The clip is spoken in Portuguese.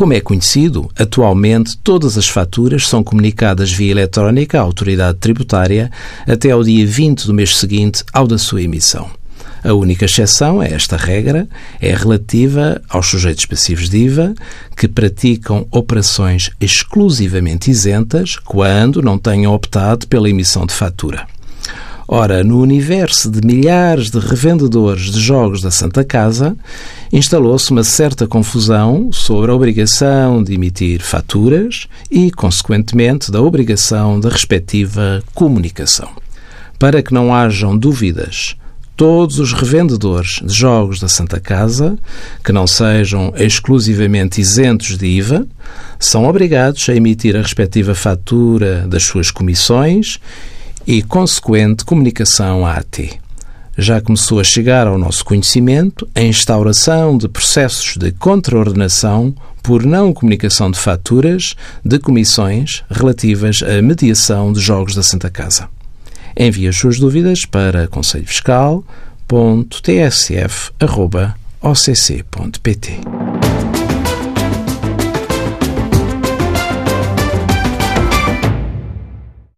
Como é conhecido, atualmente todas as faturas são comunicadas via eletrónica à autoridade tributária até ao dia 20 do mês seguinte ao da sua emissão. A única exceção a esta regra é relativa aos sujeitos passivos de IVA que praticam operações exclusivamente isentas quando não tenham optado pela emissão de fatura. Ora, no universo de milhares de revendedores de jogos da Santa Casa, instalou-se uma certa confusão sobre a obrigação de emitir faturas e, consequentemente, da obrigação da respectiva comunicação. Para que não hajam dúvidas, todos os revendedores de jogos da Santa Casa, que não sejam exclusivamente isentos de IVA, são obrigados a emitir a respectiva fatura das suas comissões e consequente comunicação à AT. Já começou a chegar ao nosso conhecimento a instauração de processos de contraordenação por não comunicação de faturas de comissões relativas à mediação de jogos da Santa Casa. Envie as suas dúvidas para conselhofiscal.tsf.occ.pt.